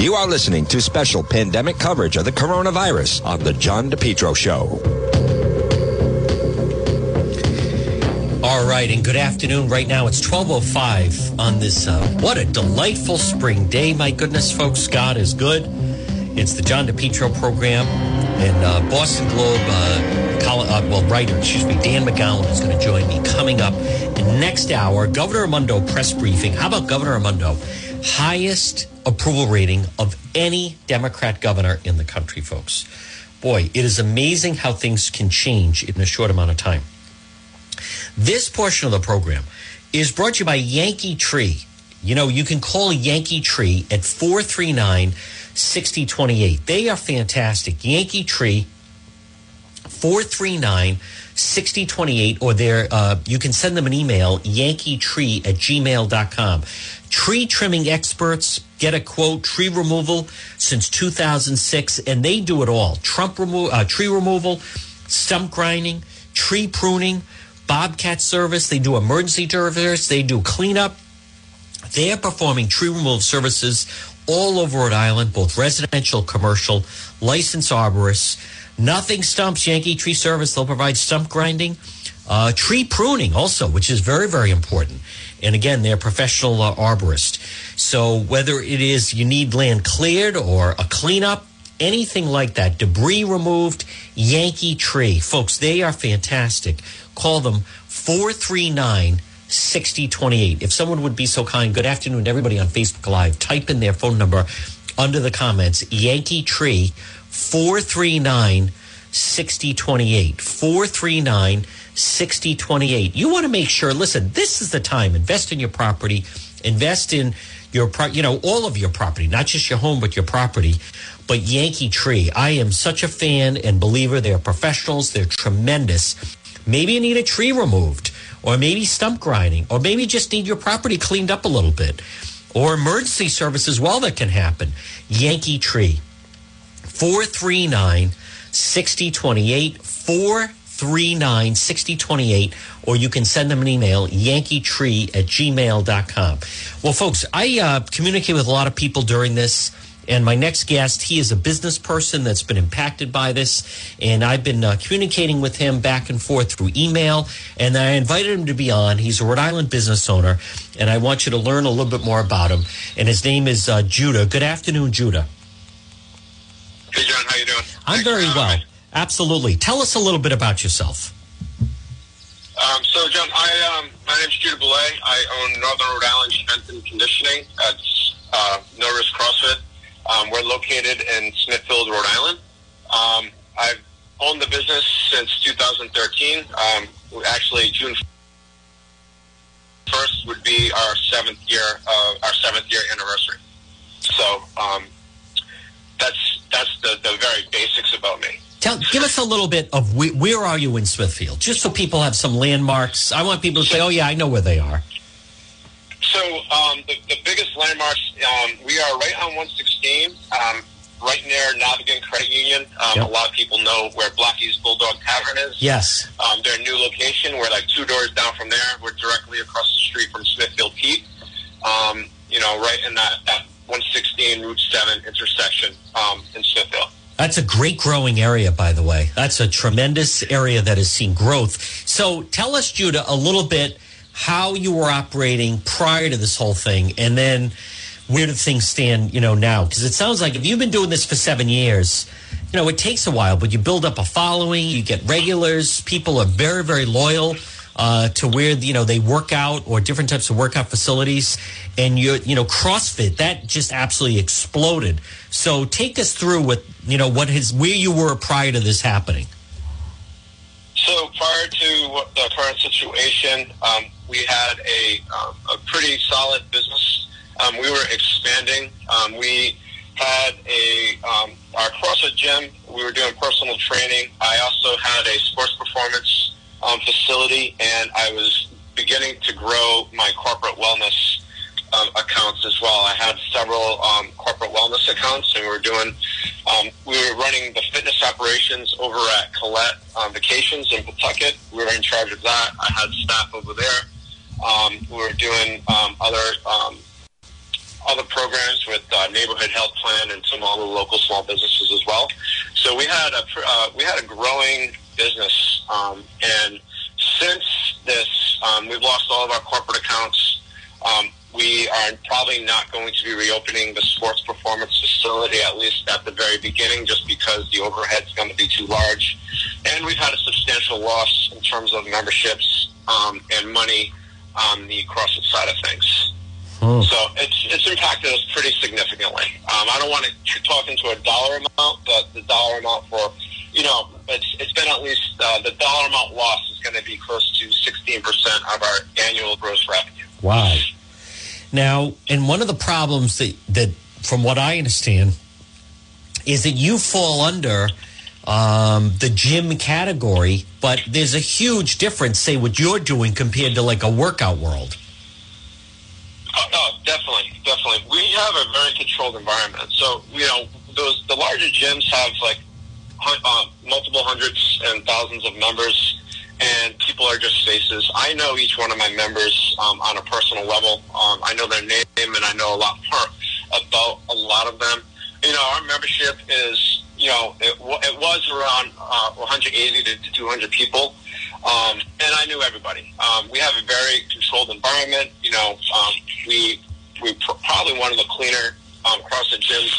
You are listening to special pandemic coverage of the coronavirus on The John DePetro Show. All right, and good afternoon. Right now it's 12.05 on this, uh, what a delightful spring day. My goodness, folks, God is good. It's the John DePetro program. And uh, Boston Globe, uh, Colin, uh, well, writer, excuse me, Dan McGowan is going to join me coming up in next hour. Governor Raimondo press briefing. How about Governor Raimondo? Highest approval rating of any Democrat governor in the country, folks. Boy, it is amazing how things can change in a short amount of time. This portion of the program is brought to you by Yankee Tree. You know, you can call Yankee Tree at 439 6028. They are fantastic. Yankee Tree, 439 6028, or uh, you can send them an email, yankeetree at gmail.com. Tree trimming experts get a quote, tree removal since 2006, and they do it all. Trump remo- uh, tree removal, stump grinding, tree pruning, bobcat service. They do emergency service. They do cleanup. They are performing tree removal services all over Rhode Island, both residential, commercial, licensed arborists. Nothing stumps Yankee Tree Service. They'll provide stump grinding, uh, tree pruning also, which is very, very important. And again, they're professional uh, arborists. So whether it is you need land cleared or a cleanup, anything like that, debris removed, Yankee Tree. Folks, they are fantastic. Call them 439 6028. If someone would be so kind, good afternoon to everybody on Facebook Live. Type in their phone number under the comments Yankee Tree 439 6028. 439 6028. You want to make sure, listen, this is the time. Invest in your property, invest in your, pro- you know, all of your property, not just your home, but your property. But Yankee Tree, I am such a fan and believer. They're professionals, they're tremendous. Maybe you need a tree removed, or maybe stump grinding, or maybe just need your property cleaned up a little bit, or emergency service as well that can happen. Yankee Tree, 439 6028, 439 6028, or you can send them an email, yankeetree at gmail.com. Well, folks, I uh, communicate with a lot of people during this. And my next guest, he is a business person that's been impacted by this. And I've been uh, communicating with him back and forth through email. And I invited him to be on. He's a Rhode Island business owner. And I want you to learn a little bit more about him. And his name is uh, Judah. Good afternoon, Judah. Hey, John, how you doing? I'm very well. Absolutely. Tell us a little bit about yourself. Um, so, John, I um, my name's Judah Belay. I own Northern Rhode Island Strength and Conditioning at uh, No Risk CrossFit. Um, we're located in Smithfield, Rhode Island. Um, I've owned the business since 2013. Um, actually, June 1st would be our seventh year, uh, our seventh year anniversary. So um, that's that's the, the very basics about me. Tell, give us a little bit of where, where are you in Smithfield, just so people have some landmarks. I want people to say, "Oh yeah, I know where they are." So um, the, the biggest landmarks, um, we are right on 116, um, right near Navigant Credit Union. Um, Yep. A lot of people know where Blackie's Bulldog Tavern is. Yes. Um, their new location, we're like two doors down from there. We're directly across the street from Smithfield Pete. Um, you know, right in that, that 116 Route 7 intersection um, in Smithfield. That's a great growing area, by the way. That's a tremendous area that has seen growth. So tell us, Judah, a little bit how you were operating prior to this whole thing, and then where do things stand, you know, now? Because it sounds like if you've been doing this for seven years, you know, it takes a while, but you build up a following, you get regulars, people are very, very loyal. Uh, to where you know they work out or different types of workout facilities, and you you know CrossFit that just absolutely exploded. So take us through what you know what has where you were prior to this happening. So prior to the current situation, um, we had a, um, a pretty solid business. Um, we were expanding. Um, we had a um, our CrossFit gym. We were doing personal training. I also had a sports performance um, facility, and I was beginning to grow my corporate wellness um, accounts as well. I had several um, corporate wellness accounts, and we were doing. Um, we were running the fitness operations over at Collette um, Vacations in Pawtucket. We were in charge of that. I had staff over there. Um, we were doing um, other other programs with uh, neighborhood health plan all the local small businesses as well. So we had a uh, we had a growing business, and since this, we've lost all of our corporate accounts. Um, we are probably not going to be reopening the sports performance facility, at least at the very beginning, just because the overhead's going to be too large. And we've had a substantial loss in terms of memberships um, and money on the CrossFit side of things. Hmm. So it's it's impacted us pretty significantly. Um, I don't want to talk into a dollar amount, but the dollar amount for you know it's it's been at least uh, the dollar amount loss is going to be close to sixteen percent of our annual gross revenue. Wow. Now, and one of the problems that that from what I understand is that you fall under um, the gym category, but there's a huge difference, say, what you're doing compared to like a workout world. Oh, oh, definitely, definitely. We have a very controlled environment. So, you know, those the larger gyms have like uh, multiple hundreds and thousands of members, and people are just faces. I know each one of my members um, on a personal level. Um, I know their name, and I know a lot more about a lot of them. You know, our membership is, you know, it, it was around uh, 180 to 200 people. Um, and I knew everybody. Um, we have a very controlled environment. You know, um, we we pr- probably one of the cleaner um, CrossFit gyms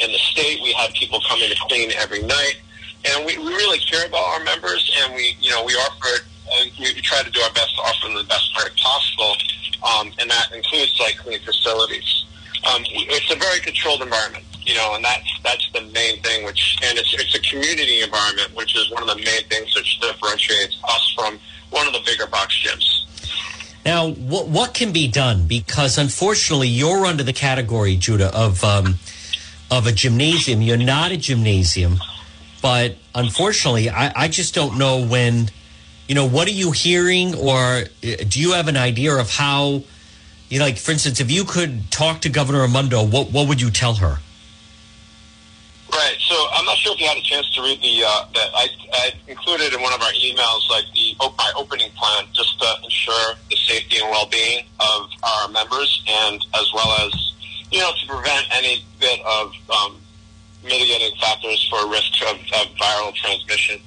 in the state. We have people coming to clean every night, and we, we really care about our members. And we, you know, we offer and we, try to do our best to offer them the best product possible, um, and that includes clean facilities. Um, it's a very controlled environment you know, and that's that's the main thing. Which and it's it's a community environment, which is one of the main things which differentiates us from one of the bigger box gyms. Now, what what can be done? Because unfortunately, you're under the category, Judah, of um, of a gymnasium. You're not a gymnasium, but unfortunately, I, I just don't know when. You know, what are you hearing, or uh, do you have an idea of how? You know, like for instance, if you could talk to Governor Raimondo, what what would you tell her? Right. So I'm not sure if you had a chance to read the uh, that I, I included in one of our emails, like the my opening plan, just to ensure the safety and well-being of our members, and as well as you know to prevent any bit of um, mitigating factors for risk of, of viral transmission.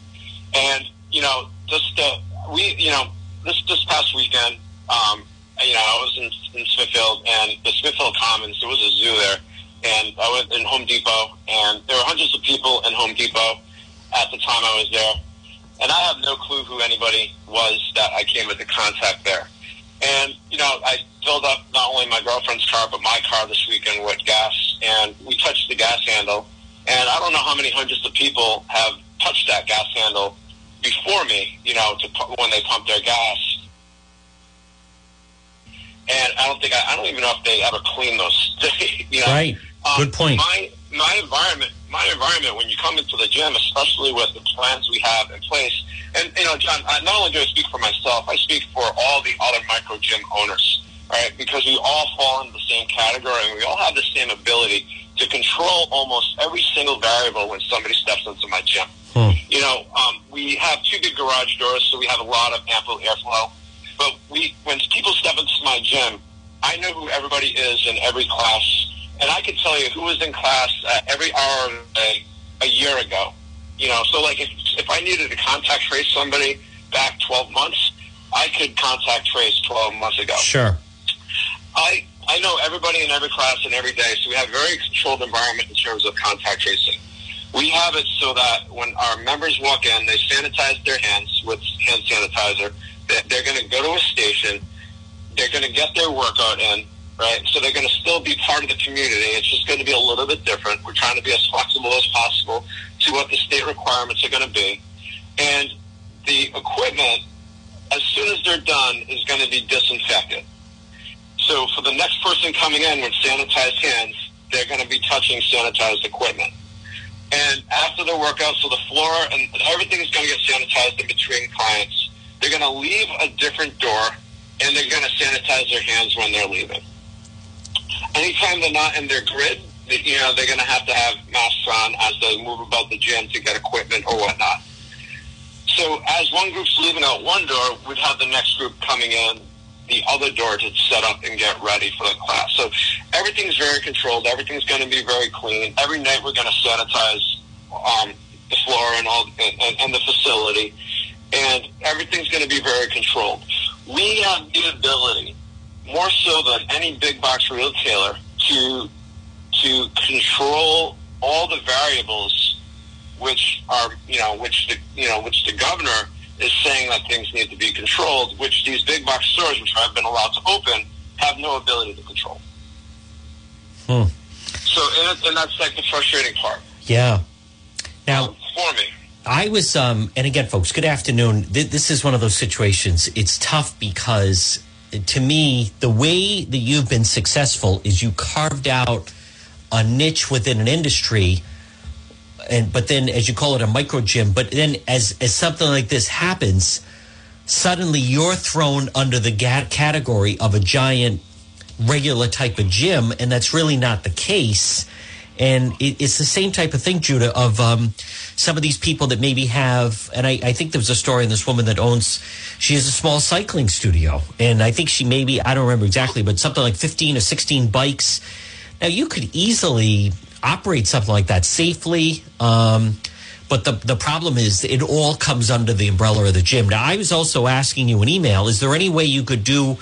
And you know, just uh, we you know this this past weekend, um, you know, I was in, in Smithfield and the Smithfield Commons. There was a zoo there and I was in Home Depot, and there were hundreds of people in Home Depot at the time I was there, and I have no clue who anybody was that I came into contact there. And you know, I filled up not only my girlfriend's car but my car this weekend with gas, and we touched the gas handle, and I don't know how many hundreds of people have touched that gas handle before me. You know, to when they pump their gas. And I don't think I, I don't even know if they ever clean those. you know, right. Um, Good point. My my environment, my environment. When you come into the gym, especially with the plans we have in place, and you know, John, I not only do I speak for myself, I speak for all the other micro gym owners, right? Because we all fall into the same category, and we all have the same ability control almost every single variable when somebody steps into my gym. Hmm. You know, um, we have two big garage doors, so we have a lot of ample airflow. But we, when people step into my gym, I know who everybody is in every class and I can tell you who was in class uh, every hour a, a year ago. You know, so like if if I needed to contact trace somebody back 12 months, I could contact trace 12 months ago. Sure. I I know everybody in every class and every day, so we have a very controlled environment in terms of contact tracing. We have it so that when our members walk in, they sanitize their hands with hand sanitizer. They're going to go to a station. They're going to get their workout in right? So they're going to still be part of the community. It's just going to be a little bit different. We're trying to be as flexible as possible to what the state requirements are going to be. And the equipment, as soon as they're done, is going to be disinfected. So for the next person coming in with sanitized hands, they're going to be touching sanitized equipment. And after the workout, so the floor and everything is going to get sanitized in between clients. They're going to leave a different door, and they're going to sanitize their hands when they're leaving anytime they're not in their grid, you know, they're going to have to have masks on as they move about the gym to get equipment or whatnot. So as one group's leaving out one door, we'd have the next group coming in the other door to set up and get ready for the class. So everything's very controlled. Everything's going to be very clean. Every night we're going to sanitize um, the floor and all and, and the facility, and everything's going to be very controlled. We have the ability, more so than any big box retailer, to to control all the variables, which are you know which the you know which the governor is saying that things need to be controlled, which these big box stores, which have been allowed to open, have no ability to control. Hmm. So, and, and that's like the frustrating part. Yeah. Now, um, for me. I was, um, and again, folks, good afternoon. This is one of those situations. It's tough because, to me, the way that you've been successful is you carved out a niche within an industry, and but then, as you call it, a micro gym. But then, as as something like this happens, suddenly you're thrown under the category of a giant regular type of gym, and that's really not the case. And it, it's the same type of thing, Judah, of um, some of these people that maybe have, and I, I, think there was a story in this woman that owns, she has a small cycling studio. And I think she maybe, I don't remember exactly, but something like 15 or 16 bikes. Now, you could easily operate something like that safely. Um, but the, the problem is it all comes under the umbrella of the gym. Now, I was also asking you an email. Is there any way you could do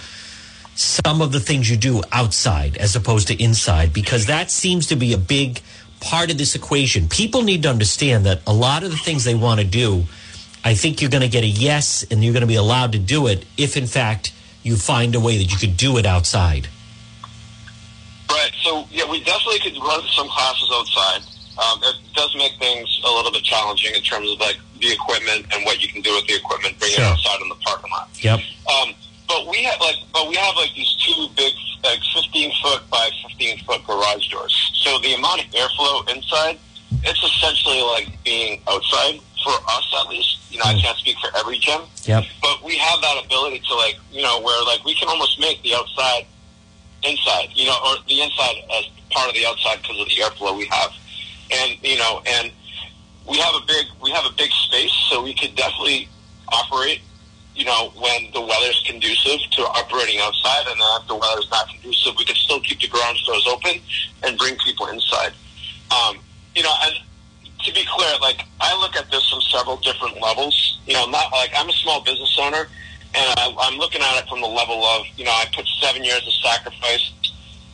some of the things you do outside as opposed to inside because that seems to be a big part of this equation. People need to understand that a lot of the things they want to do, I think you're going to get a yes and you're going to be allowed to do it if, in fact, you find a way that you could do it outside. Right. So, yeah, we definitely could run some classes outside. Um, it does make things a little bit challenging in terms of like the equipment and what you can do with the equipment, bring sure. it outside in the parking lot. Yep. Um, but we have like, but we have like these two big, like 15 foot by 15 foot garage doors. So the amount of airflow inside, it's essentially like being outside for us at least. You know, I can't speak for every gym. Yep. But we have that ability to like, you know, where like we can almost make the outside you know, or the inside as part of the outside because of the airflow we have. And, you know, and we have a big, we have a big space, so we could definitely operate you know, when the weather's conducive to operating outside, and then if the weather's not conducive, we can still keep the garage doors open and bring people inside. Um, you know, and to be clear, like I look at this from several different levels. You know, not like I'm a small business owner, and I, I'm looking at it from the level of, you know, I put seven years of sacrifice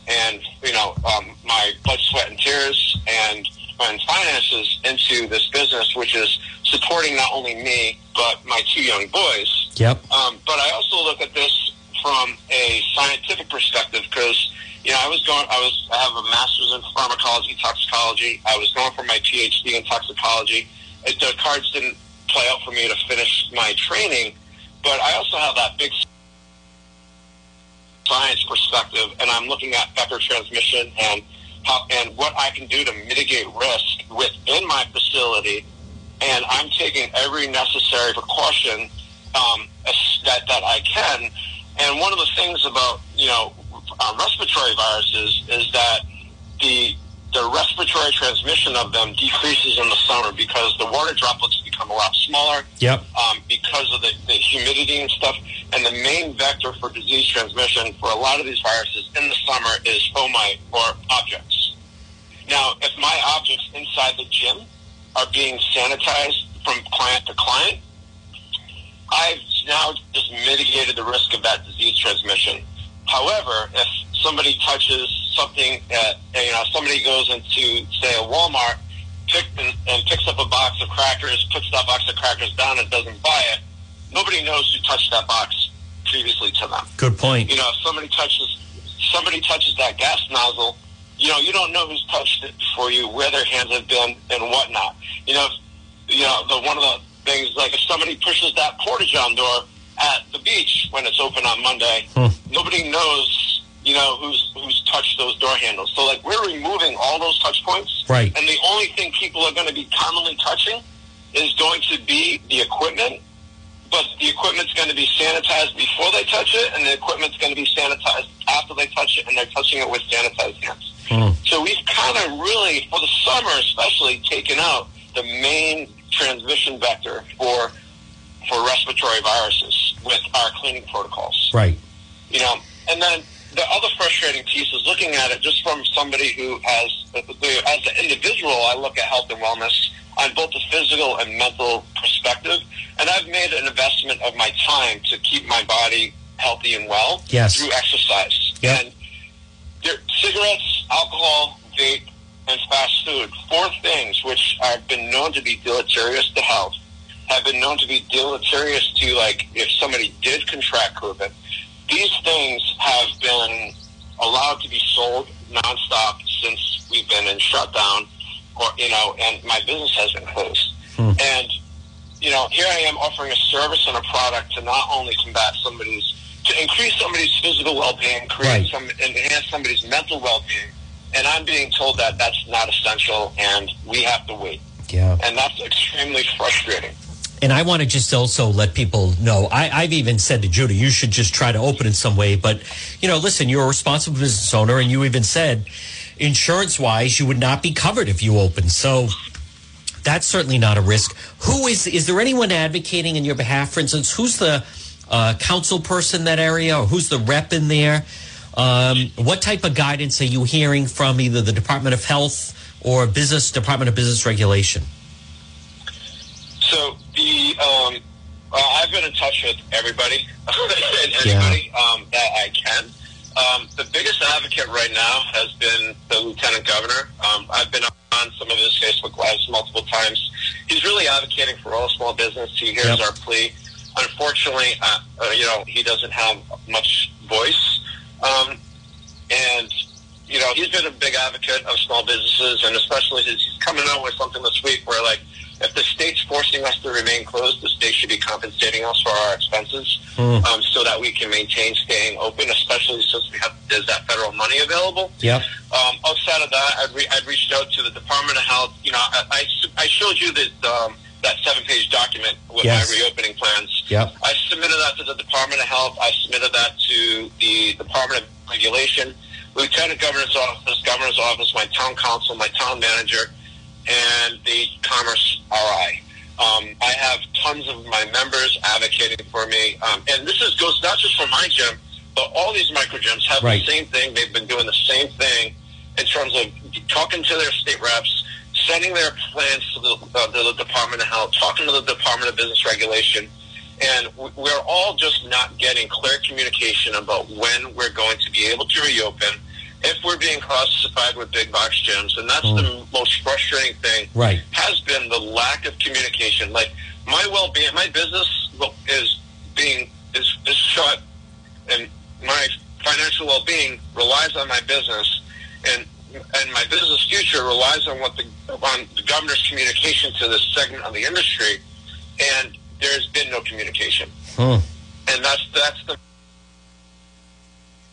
and you know um, my blood, sweat, and tears, and and finances into this business, which is supporting not only me but my two young boys. Yep. Um, but I also look at this from a scientific perspective because you know I was going, I was, I have a master's in pharmacology, toxicology. I was going for my PhD in toxicology. It, the cards didn't play out for me to finish my training, but I also have that big science perspective, and I'm looking at vector transmission and how, and what I can do to mitigate risk within my facility. And I'm taking every necessary precaution um, that that I can. And one of the things about you know uh, respiratory viruses is that the the respiratory transmission of them decreases in the summer because the water droplets become a lot smaller. Yep. Um, because of the, the humidity and stuff. And the main vector for disease transmission for a lot of these viruses in the summer is fomite or objects. Now, if my objects inside the gym are being sanitized from client to client, I've now just mitigated the risk of that disease transmission. However, if somebody touches something, at, you know, somebody goes into, say, a Walmart pick, and, and picks up a box of crackers, puts that box of crackers down and doesn't buy it, nobody knows who touched that box previously to them. Good point. You know, if somebody touches somebody touches that gas nozzle, you know, you don't know who's touched it before you, where their hands have been, and whatnot. You know, you know, the one of the things like if somebody pushes that porta john door at the beach when it's open on Monday, hmm. nobody knows, you know, who's who's touched those door handles. So like we're removing all those touch points, right? And the only thing people are going to be commonly touching is going to be the equipment but the equipment's going to be sanitized before they touch it, and the equipment's going to be sanitized after they touch it, and they're touching it with sanitized hands. Mm. So we've kind of really, for the summer especially, taken out the main transmission vector for for respiratory viruses with our cleaning protocols. Right. You know, and then the other frustrating piece is looking at it just from somebody who has, as an individual, I look at health and wellness on both the physical and mental perspective. And I've made an investment of my time to keep my body healthy and well yes. through exercise. Yep. And there, cigarettes, alcohol, vape, and fast food, four things which have been known to be deleterious to health, have been known to be deleterious to, like, if somebody did contract COVID. These things have been allowed to be sold nonstop since we've been in shutdown, or you know, and my business has been closed. Hmm. And you know, here I am offering a service and a product to not only combat somebody's, to increase somebody's physical well-being, create Right. some, enhance somebody's mental well-being, and I'm being told that that's not essential, and we have to wait, Yeah. and that's extremely frustrating. And I want to just also let people know. I, I've even said to Judah, you should just try to open in some way. But you know, listen, you're a responsible business owner, and you even said, insurance-wise, you would not be covered if you open. So that's certainly not a risk. Who is? Is there anyone advocating in your behalf? For instance, who's the uh, council person in that area, or who's the rep in there? Um, what type of guidance are you hearing from either the Department of Health or Business Department of Business Regulation? So um, uh, I've been in touch with everybody and anybody um, that I can. Um, the biggest advocate right now has been the lieutenant governor. Um, I've been on some of his Facebook lives multiple times. He's really advocating for all small business. He hears Yep. our plea. Unfortunately, uh, uh, you know, he doesn't have much voice. Um, and you know, he's been a big advocate of small businesses, and especially his, he's coming out with something this week where, like, if the state's forcing us to remain closed, the state should be compensating us for our expenses, Hmm. um, so that we can maintain staying open, especially since we have there's that federal money available. Yep. Um, outside of that, I'd, re- I'd reached out to the Department of Health. You know, I, I, I showed you that um, that seven page document with Yes. my reopening plans. Yep. I submitted that to the Department of Health. I submitted that to the Department of Regulation, Lieutenant Governor's Office, Governor's Office, my town council, my town manager, and the Commerce RI. Um, I have tons of my members advocating for me, um, and this is goes not just for my gym, but all these micro gyms have Right. the same thing. They've been doing the same thing in terms of talking to their state reps, sending their plans to the, uh, to the Department of Health, talking to the Department of Business Regulation, and we're all just not getting clear communication about when we're going to be able to reopen. If we're being classified with big box gyms, and that's the most frustrating thing Right. has been the lack of communication. Like my well-being, my business is being is, is shut, and my financial well-being relies on my business, and and my business future relies on what the on the governor's communication to this segment of the industry, and there's been no communication, Hmm. and that's that's the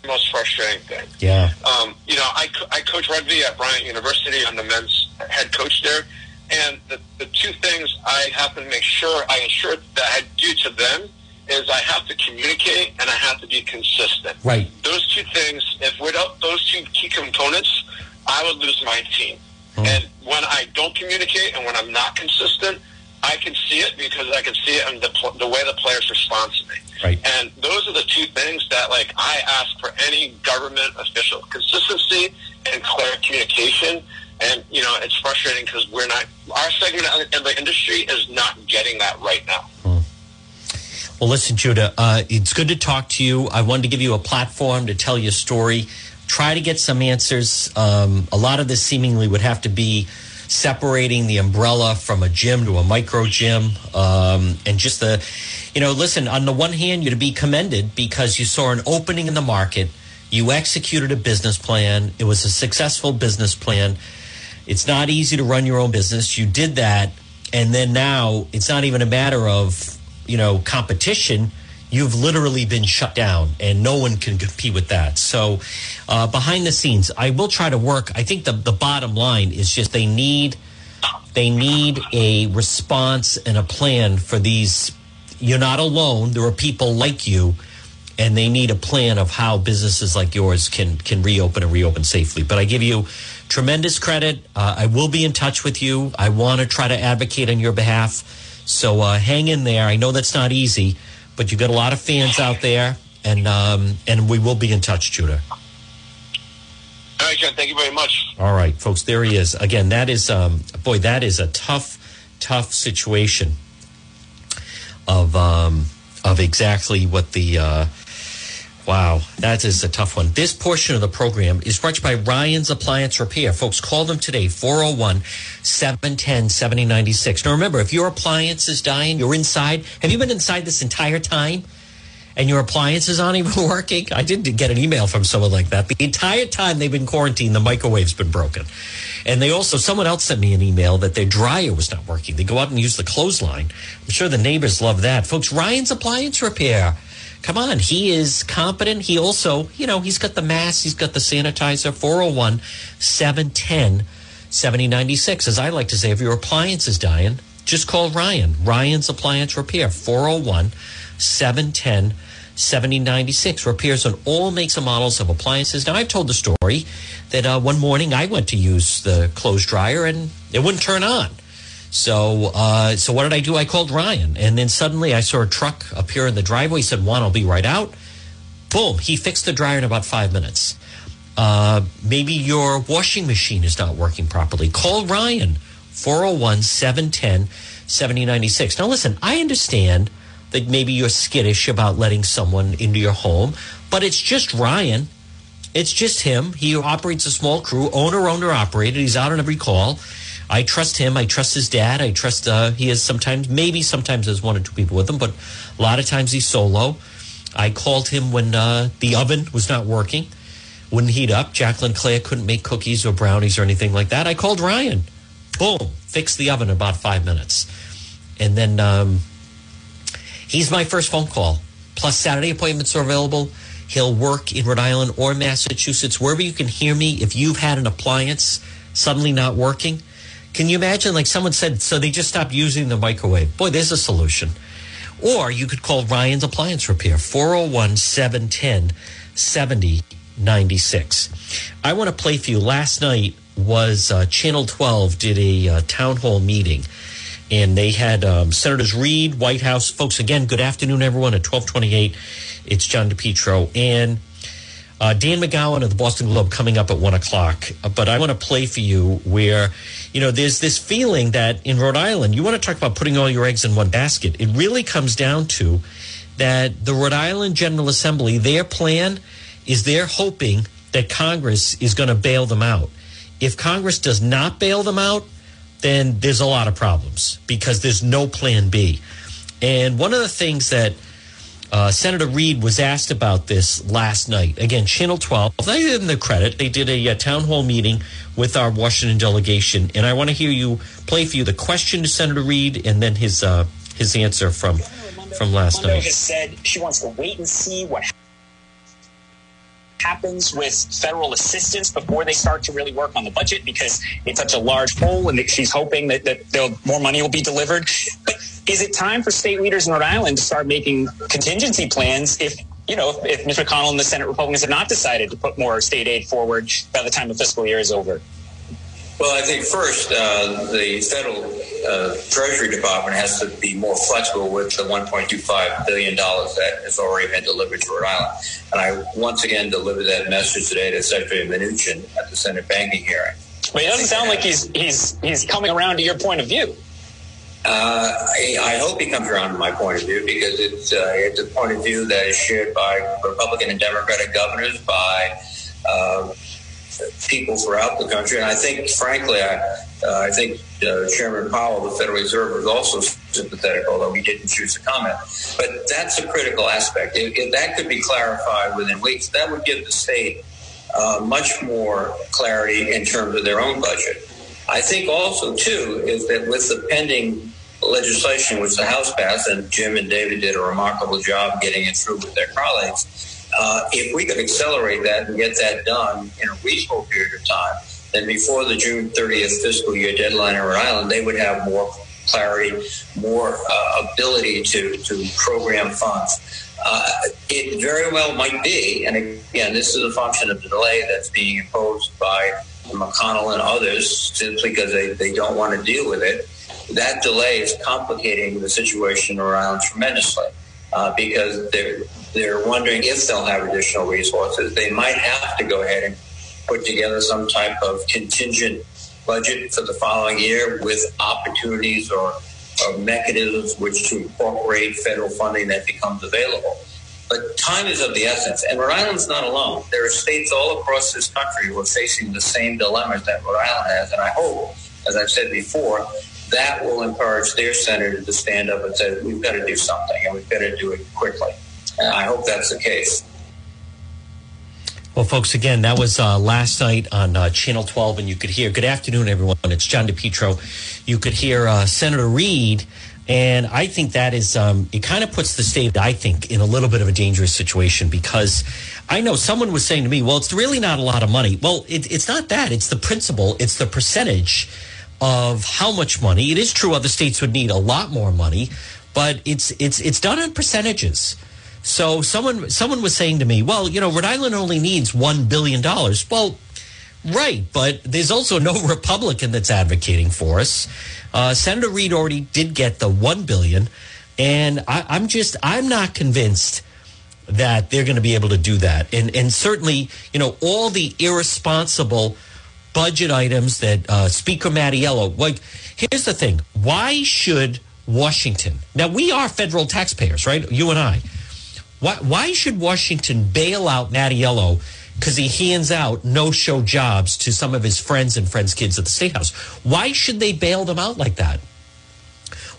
most frustrating thing. Yeah. Um, you know, I, I coach rugby at Bryant University. I'm the men's head coach there. And the, the two things I have to make sure I ensure that I do to them is I have to communicate and I have to be consistent. Right. Those two things, if without those two key components, I would lose my team. And when I don't communicate and when I'm not consistent, I can see it because I can see it in the, pl- the way the players respond to me. Right. And those are the two things that, like, I ask for any government official: consistency and clear communication. And you know, it's frustrating because we're not. Our segment of the industry is not getting that right now. Well, listen, Judah, uh, it's good to talk to you. I wanted to give you a platform to tell your story, try to get some answers. Um, a lot of this seemingly would have to be separating the umbrella from a gym to a micro gym. Um, and just the, you know, listen, on the one hand, you're to be commended because you saw an opening in the market. You executed a business plan. It was a successful business plan. It's not easy to run your own business. You did that. And then now it's not even a matter of, you know, competition. You've literally been shut down and no one can compete with that. So, uh, behind the scenes, I will try to work. I think the, the bottom line is just they need, they need a response and a plan for these. You're not alone. There are people like you and they need a plan of how businesses like yours can can reopen and reopen safely. But I give you tremendous credit. Uh, I will be in touch with you. I want to try to advocate on your behalf. So uh, hang in there. I know that's not easy, but you got a lot of fans out there, and um, and we will be in touch, Judah. All right, John. Thank you very much. All right, folks. There he is again. That is, um, boy, that is a tough, tough situation. Of um, of exactly what the. Uh, Wow, that is a tough one. This portion of the program is brought by Ryan's Appliance Repair. Folks, call them today, 401 710 7096. Now, remember, if your appliance is dying, you're inside. Have you been inside this entire time? And your appliances aren't even working? I did get an email from someone like that. The entire time they've been quarantined, the microwave's been broken. And they also, someone else sent me an email that their dryer was not working. They go out and use the clothesline. I'm sure the neighbors love that. Folks, Ryan's Appliance Repair come on, he is competent. He also, you know, he's got the mask, he's got the sanitizer, 401 710 7096. As I like to say, if your appliance is dying, just call Ryan. Ryan's Appliance Repair, 401 710 7096. Repairs on all makes and models of appliances. Now, I've told the story that uh, one morning I went to use the clothes dryer and it wouldn't turn on. So, uh, so what did I do? I called Ryan, and then suddenly I saw a truck appear in the driveway. He said, "John, I'll be right out." Boom! He fixed the dryer in about five minutes. Uh, maybe your washing machine is not working properly. Call Ryan, 401 710 7096. Now, listen, I understand that maybe you're skittish about letting someone into your home, but it's just Ryan. It's just him. He operates a small crew, owner, owner, operated. He's out on every call. I trust him. I trust his dad. I trust uh, he is sometimes, maybe sometimes there's one or two people with him, but a lot of times he's solo. I called him when uh, the oven was not working, wouldn't heat up. Jacqueline Claire couldn't make cookies or brownies or anything like that. I called Ryan. Boom, fixed the oven in about five minutes. And then um, he's my first phone call. Plus, Saturday appointments are available. He'll work in Rhode Island or Massachusetts, wherever you can hear me. If you've had an appliance suddenly not working, can you imagine? Like someone said, so they just stopped using the microwave. Boy, there's a solution. Or you could call Ryan's Appliance Repair, 401 710 7096. I want to play for you. Last night was uh, Channel 12 did a uh, town hall meeting, and they had um, Senators Reed, White House folks. Again, good afternoon, everyone. At 1228, it's John DePetro. And uh, Dan McGowan of the Boston Globe coming up at one o'clock. But I want to play for you where, you know, there's this feeling that in Rhode Island, you want to talk about putting all your eggs in one basket. It really comes down to that the Rhode Island General Assembly, their plan is they're hoping that Congress is going to bail them out. If Congress does not bail them out, then there's a lot of problems because there's no plan B. And one of the things that uh, Senator Reed was asked about this last night. Again, Channel 12. They give them the credit. They did a, a, town hall meeting with our Washington delegation, and I want to hear you play for you the question to Senator Reed and then his uh, his answer from from last Raimondo night. has said she wants to wait and see what happens with federal assistance before they start to really work on the budget because it's such a large hole and she's hoping that, that more money will be delivered. But is it time for state leaders in Rhode Island to start making contingency plans if you know if, if Mitch McConnell and the Senate Republicans have not decided to put more state aid forward by the time the fiscal year is over? Well, I think first, uh, the federal uh, Treasury Department has to be more flexible with the $1.25 billion that has already been delivered to Rhode Island. And I once again delivered that message today to Secretary Mnuchin at the Senate banking hearing. But it doesn't sound like he's he's he's coming around to your point of view. Uh, I, hope he comes around to my point of view because it's uh, it's a point of view that is shared by Republican and Democratic governors, by uh, people throughout the country, and I think, frankly, I, uh, I think uh, Chairman Powell the Federal Reserve was also sympathetic, although he didn't choose to comment. But that's a critical aspect. If, if that could be clarified within weeks, that would give the state uh, much more clarity in terms of their own budget. I think also, too, is that with the pending legislation which the House passed, and Jim and David did a remarkable job getting it through with their colleagues, uh, if we could accelerate that and get that done in a reasonable period of time, then before the June 30th fiscal year deadline in Rhode Island, they would have more clarity, more uh, ability to, to program funds. Uh, it very well might be, and again, this is a function of the delay that's being imposed by McConnell and others simply because they, they don't want to deal with it. That delay is complicating the situation around tremendously uh, because they're they're wondering if they'll have additional resources. They might have to go ahead and put together some type of contingent budget for the following year with opportunities or, or mechanisms which to incorporate federal funding that becomes available. But time is of the essence, and Rhode Island's not alone. There are states all across this country who are facing the same dilemmas that Rhode Island has, and I hope, as I've said before, that will encourage their senators to stand up and say, we've got to do something, and we've got to do it quickly. And I hope that's the case. Well, folks, again, that was uh, last night on uh, Channel 12, and you could hear, good afternoon, everyone. It's John DePetro. You could hear uh, Senator Reed, and I think that is, um, it kind of puts the state, I think, in a little bit of a dangerous situation because I know someone was saying to me, well, it's really not a lot of money. Well, it, it's not that, it's the principle, it's the percentage of how much money. It is true other states would need a lot more money, but it's, it's, it's done in percentages. So someone someone was saying to me, "Well, you know, Rhode Island only needs one billion dollars." Well, right, but there's also no Republican that's advocating for us. Uh, Senator Reed already did get the one billion, and I, I'm just I'm not convinced that they're going to be able to do that. And and certainly, you know, all the irresponsible budget items that uh, Speaker Mattiello. Like, here's the thing: why should Washington? Now we are federal taxpayers, right? You and I. Why, why should Washington bail out Mattiello because he hands out no-show jobs to some of his friends and friends' kids at the State House? Why should they bail them out like that?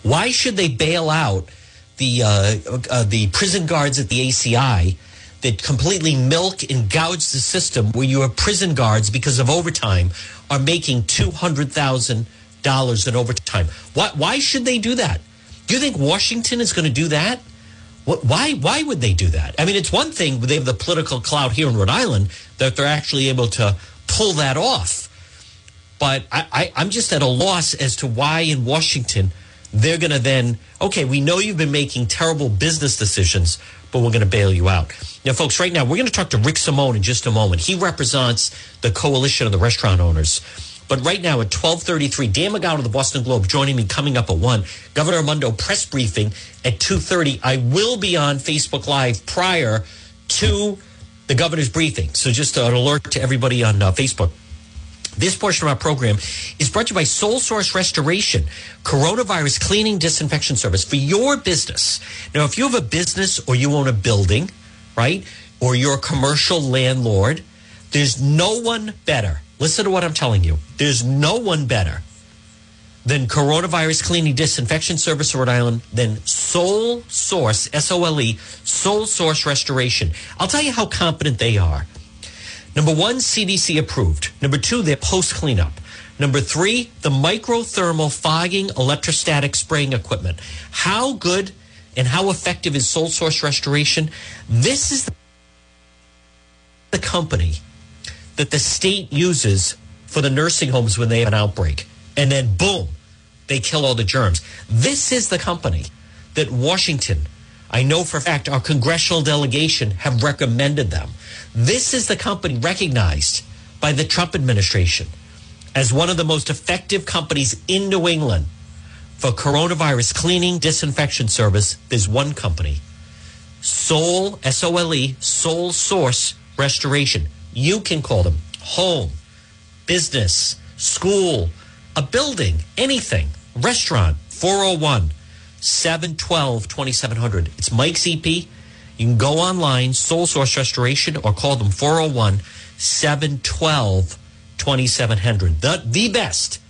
Why should they bail out the uh, uh, the prison guards at the ACI that completely milk and gouge the system where your prison guards, because of overtime, are making two hundred thousand dollars in overtime? Why, why should they do that? Do you think Washington is going to do that? Why? Why would they do that? I mean, it's one thing they have the political clout here in Rhode Island that they're actually able to pull that off. But I, I, am just at a loss as to why in Washington they're going to then okay, we know you've been making terrible business decisions, but we're going to bail you out. Now, folks, right now we're going to talk to Rick Simone in just a moment. He represents the coalition of the restaurant owners. But right now at 1233, Dan McGowan of the Boston Globe joining me coming up at 1. Governor Raimondo press briefing at 2.30. I will be on Facebook Live prior to the governor's briefing. So just an alert to everybody on uh, Facebook. This portion of our program is brought to you by Sole Source Restoration, coronavirus cleaning disinfection service for your business. Now, if you have a business or you own a building, right, or you're a commercial landlord, there's no one better Listen to what I'm telling you. There's no one better than coronavirus cleaning disinfection service Rhode Island than Sole Source, S O L E, Sole Source Restoration. I'll tell you how competent they are. Number one, CDC approved. Number two, they're post cleanup. Number three, the microthermal fogging electrostatic spraying equipment. How good and how effective is Sole Source Restoration? This is the company that the state uses for the nursing homes when they have an outbreak. And then boom, they kill all the germs. This is the company that Washington, I know for a fact, our congressional delegation have recommended them. This is the company recognized by the Trump administration as one of the most effective companies in New England for coronavirus cleaning disinfection service. There's one company, Sole, S O L E, Sole Source Restoration. You can call them home, business, school, a building, anything, restaurant, 401 712 2700. It's Mike's EP. You can go online, Sole Source Restoration, or call them 401 712 2700. The, the best.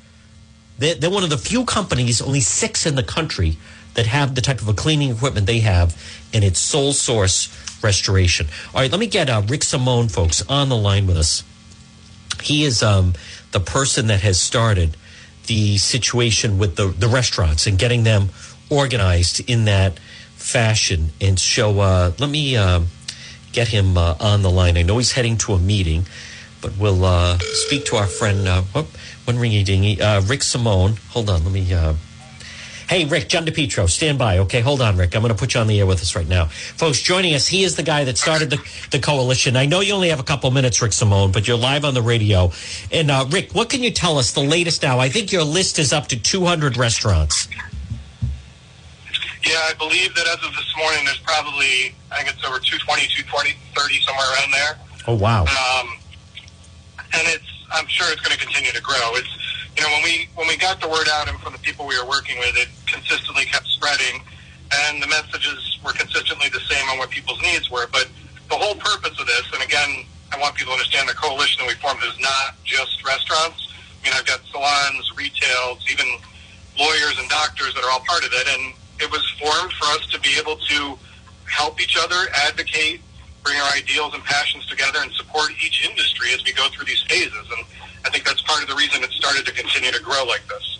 They're, they're one of the few companies, only six in the country, that have the type of a cleaning equipment they have, and it's Sole Source restoration. All right, let me get uh, Rick Simone, folks, on the line with us. He is um, the person that has started the situation with the, the restaurants and getting them organized in that fashion. And so uh, let me uh, get him uh, on the line. I know he's heading to a meeting, but we'll uh, speak to our friend, uh, whoop, one ringy dingy, uh, Rick Simone. Hold on, let me Hey, Rick, John DePetro, stand by. Okay, hold on, Rick. I'm going to put you on the air with us right now. Folks, joining us, he is the guy that started the, the coalition. I know you only have a couple minutes, Rick Simone, but you're live on the radio. And, uh, Rick, what can you tell us the latest now? I think your list is up to 200 restaurants. Yeah, I believe that as of this morning, there's probably, I think it's over 220, 220, 30, somewhere around there. Oh, wow. Um, and it's, I'm sure it's going to continue to grow. It's, you know, when we, when we got the word out and from the people we were working with, it consistently kept spreading and the messages were consistently the same on what people's needs were. But the whole purpose of this, and again, I want people to understand the coalition that we formed is not just restaurants. I mean, I've got salons, retails, even lawyers and doctors that are all part of it. And it was formed for us to be able to help each other, advocate, bring our ideals and passions together, and support each industry as we go through these phases. And I think that's part of the reason it started to continue to grow like this.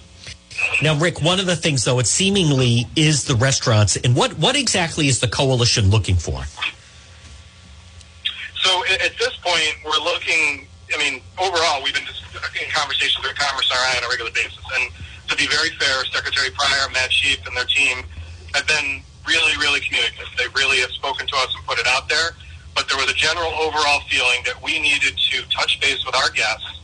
Now, Rick, one of the things, though, it seemingly is the restaurants. And what, what exactly is the coalition looking for? So at this point, we're looking, I mean, overall, we've been just in conversations with Commerce RI on a regular basis. And to be very fair, Secretary Pryor, Matt Sheep, and their team have been really, really communicative. They really have spoken to us and put it out there. But there was a general overall feeling that we needed to touch base with our guests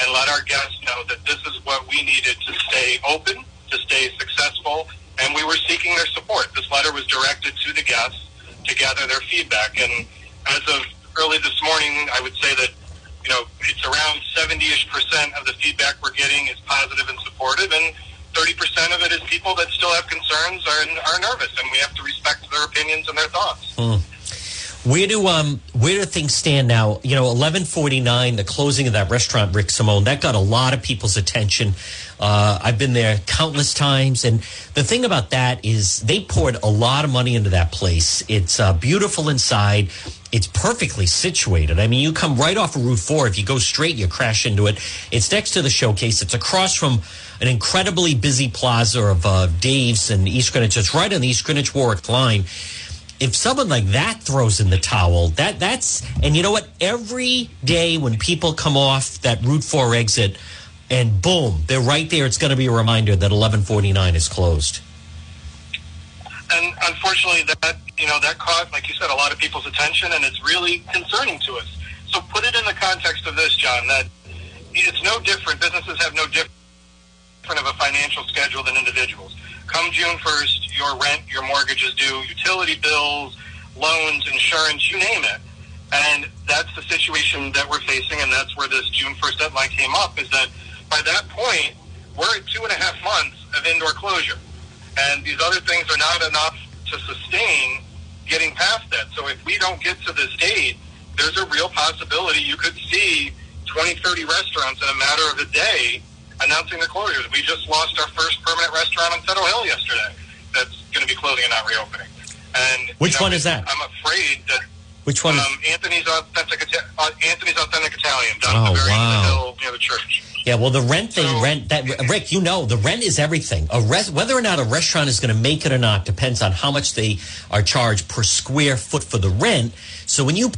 and let our guests know that this is what we needed to stay open, to stay successful, and we were seeking their support. This letter was directed to the guests to gather their feedback. And as of early this morning, I would say that you know, it's around 70-ish percent of the feedback we're getting is positive and supportive, and 30% of it is people that still have concerns or are nervous, and we have to respect their opinions and their thoughts. Mm. Where do um where do things stand now? You know, eleven forty nine, the closing of that restaurant, Rick Simone, that got a lot of people's attention. Uh, I've been there countless times, and the thing about that is they poured a lot of money into that place. It's uh, beautiful inside. It's perfectly situated. I mean, you come right off of Route Four. If you go straight, you crash into it. It's next to the showcase. It's across from an incredibly busy plaza of uh, Dave's and East Greenwich. It's right on the East Greenwich Warwick line if someone like that throws in the towel, that that's and you know what? Every day when people come off that Route Four exit, and boom, they're right there. It's going to be a reminder that eleven forty nine is closed. And unfortunately, that you know that caught, like you said, a lot of people's attention, and it's really concerning to us. So put it in the context of this, John. That it's no different. Businesses have no different of a financial schedule than individuals come June 1st, your rent, your mortgage is due, utility bills, loans, insurance, you name it. And that's the situation that we're facing, and that's where this June 1st deadline came up, is that by that point, we're at two and a half months of indoor closure. And these other things are not enough to sustain getting past that. So if we don't get to this date, there's a real possibility you could see 20, 30 restaurants in a matter of a day announcing the closures. We just lost our first permanent restaurant on Federal Hill yesterday that's going to be closing and not reopening. And which you know, one is that? I'm afraid that which one? Um, Anthony's authentic uh, Anthony's authentic Italian down oh, at the very wow. end of the hill near the church. Yeah, well, the rent thing, so, rent that Rick, you know, the rent is everything. A res, whether or not a restaurant is going to make it or not depends on how much they are charged per square foot for the rent. So when you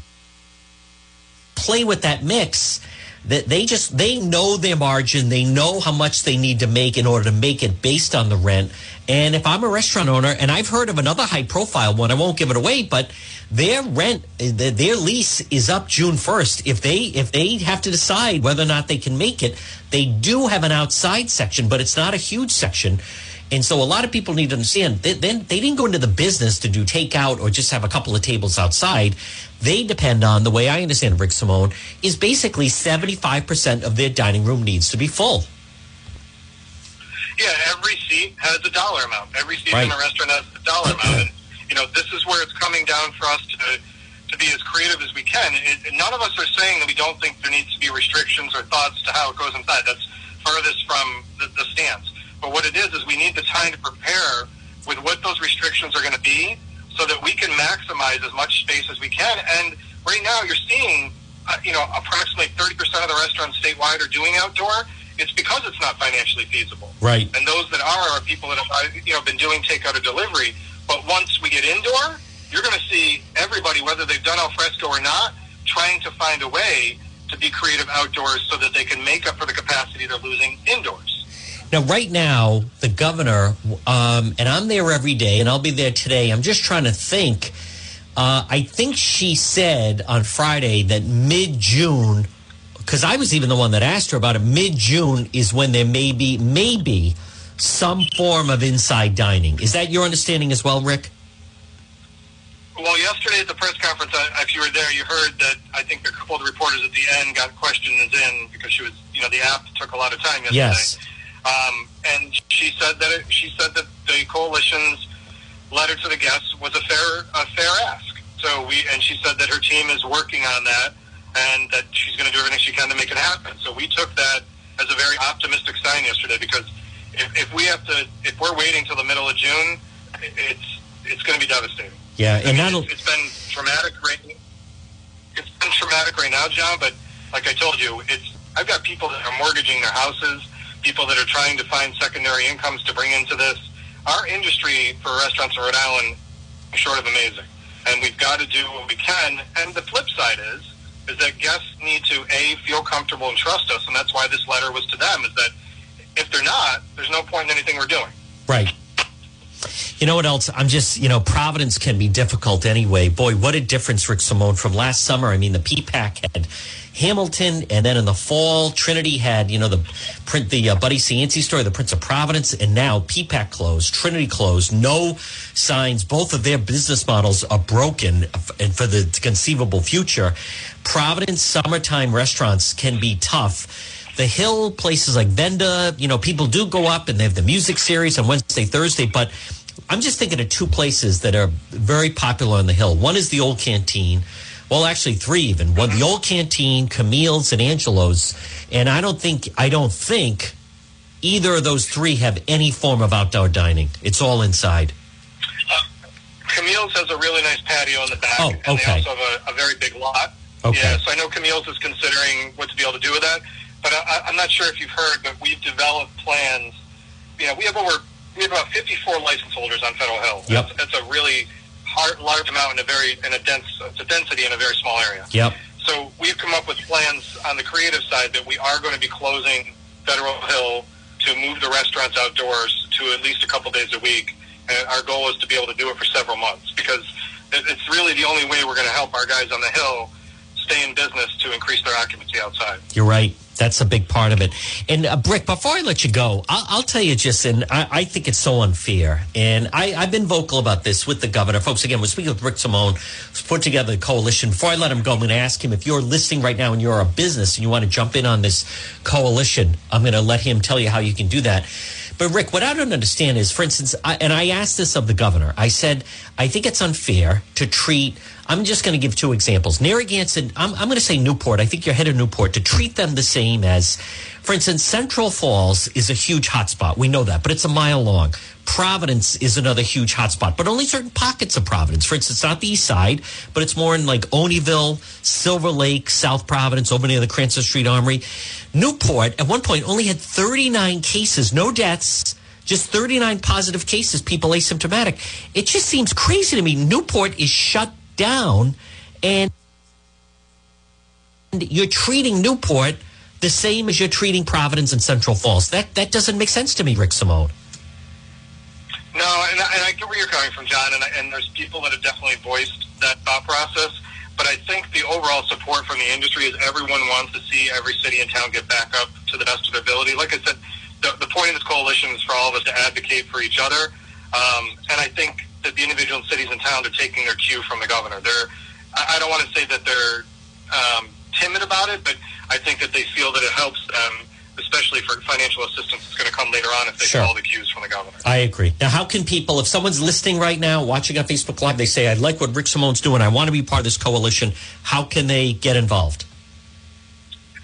play with that mix, that they just they know their margin. They know how much they need to make in order to make it based on the rent. And if i'm a restaurant owner and i've heard of another high profile one i won't give it away but their rent their lease is up june 1st if they if they have to decide whether or not they can make it they do have an outside section but it's not a huge section and so a lot of people need to understand that then they didn't go into the business to do takeout or just have a couple of tables outside. They depend on, the way I understand Rick Simone, is basically 75% of their dining room needs to be full. Yeah, every seat has a dollar amount. Every seat right. in a restaurant has a dollar amount. And, you know, this is where it's coming down for us to, to be as creative as we can. It, none of us are saying that we don't think there needs to be restrictions or thoughts to how it goes inside. That's furthest from the, the stance. But what it is is we need the time to prepare with what those restrictions are going to be, so that we can maximize as much space as we can. And right now, you're seeing, uh, you know, approximately 30% of the restaurants statewide are doing outdoor. It's because it's not financially feasible. Right. And those that are are people that have, you know, been doing takeout or delivery. But once we get indoor, you're going to see everybody, whether they've done al fresco or not, trying to find a way to be creative outdoors so that they can make up for the capacity they're losing indoors. Now, right now, the governor, um, and I'm there every day, and I'll be there today. I'm just trying to think. Uh, I think she said on Friday that mid June, because I was even the one that asked her about it. Mid June is when there may be maybe some form of inside dining. Is that your understanding as well, Rick? Well, yesterday at the press conference, if you were there, you heard that I think a couple of the reporters at the end got questions in because she was, you know, the app took a lot of time yesterday. Yes. Um, and she said that it, she said that the coalition's letter to the guests was a fair a fair ask. So we and she said that her team is working on that and that she's going to do everything she can to make it happen. So we took that as a very optimistic sign yesterday because if, if we have to if we're waiting till the middle of June, it's it's going to be devastating. Yeah, I and mean, that'll. it's, it's been traumatic right it's been traumatic right now, John, but like I told you, it's I've got people that are mortgaging their houses, people that are trying to find secondary incomes to bring into this. Our industry for restaurants in Rhode Island is short of amazing. And we've got to do what we can. And the flip side is is that guests need to A feel comfortable and trust us, and that's why this letter was to them, is that if they're not, there's no point in anything we're doing. Right. You know what else? I'm just, you know, Providence can be difficult anyway. Boy, what a difference, Rick Simone, from last summer. I mean, the PPAC had Hamilton, and then in the fall, Trinity had, you know, the print, the uh, Buddy Cianci story, the Prince of Providence, and now PPAC closed, Trinity closed, no signs. Both of their business models are broken, and for the conceivable future, Providence summertime restaurants can be tough the hill places like venda you know people do go up and they have the music series on wednesday thursday but i'm just thinking of two places that are very popular on the hill. One is the old canteen. Well actually three even. One the old canteen camille's and angelo's. And i don't think i don't think either of those three have any form of outdoor dining. It's all inside. Uh, camille's has a really nice patio in the back, Oh, and they also have a, a very big lot. Okay. Yeah, so I know Camille's is considering what to be able to do with that, but I, I'm not sure if you've heard, but we've developed plans. You know, we have over we have about 54 license holders on Federal Hill. Yep. That's, that's a really hard, large amount in a very in a dense it's a density in a very small area. yep So we've come up with plans on the creative side that we are going to be closing Federal Hill to move the restaurants outdoors to at least a couple days a week. And our goal is to be able to do it for several months because it's really the only way we're going to help our guys on the hill stay in business to increase their occupancy outside. You're right. That's a big part of it. And uh, Brick, before I let you go, I'll, I'll tell you just, and I, I think it's so unfair. And I, I've been vocal about this with the governor. Folks, again, we're speaking with Rick Simone, who's put together the coalition. Before I let him go, I'm going to ask him if you're listening right now and you're a business and you want to jump in on this coalition, I'm going to let him tell you how you can do that. But Rick, what I don't understand is, for instance, I, and I asked this of the governor. I said, I think it's unfair to treat. I'm just going to give two examples. Narragansett. I'm, I'm going to say Newport. I think you're head of Newport to treat them the same as, for instance, Central Falls is a huge hotspot. We know that, but it's a mile long. Providence is another huge hotspot, but only certain pockets of Providence. For instance, not the east side, but it's more in like Olneyville, Silver Lake, South Providence, over near the Cranston Street Armory. Newport, at one point, only had 39 cases, no deaths, just 39 positive cases, people asymptomatic. It just seems crazy to me. Newport is shut down, and you're treating Newport the same as you're treating Providence and Central Falls. That that doesn't make sense to me, Rick Simone. No, and, I- and I get where you're coming from, John. And, I- and there's people that have definitely voiced that thought process. But I think the overall support from the industry is everyone wants to see every city and town get back up to the best of their ability. Like I said, the, the point of this coalition is for all of us to advocate for each other. Um, and I think that the individual cities and towns are taking their cue from the governor. They're, I don't want to say that they're um, timid about it, but I think that they feel that it helps them, especially for financial assistance that's going to come later on if they Sure. follow the cues from the governor. I agree. Now, how can people, if someone's listening right now, watching on Facebook Live, they say, I like what Rick Simone's doing, I want to be part of this coalition, how can they get involved?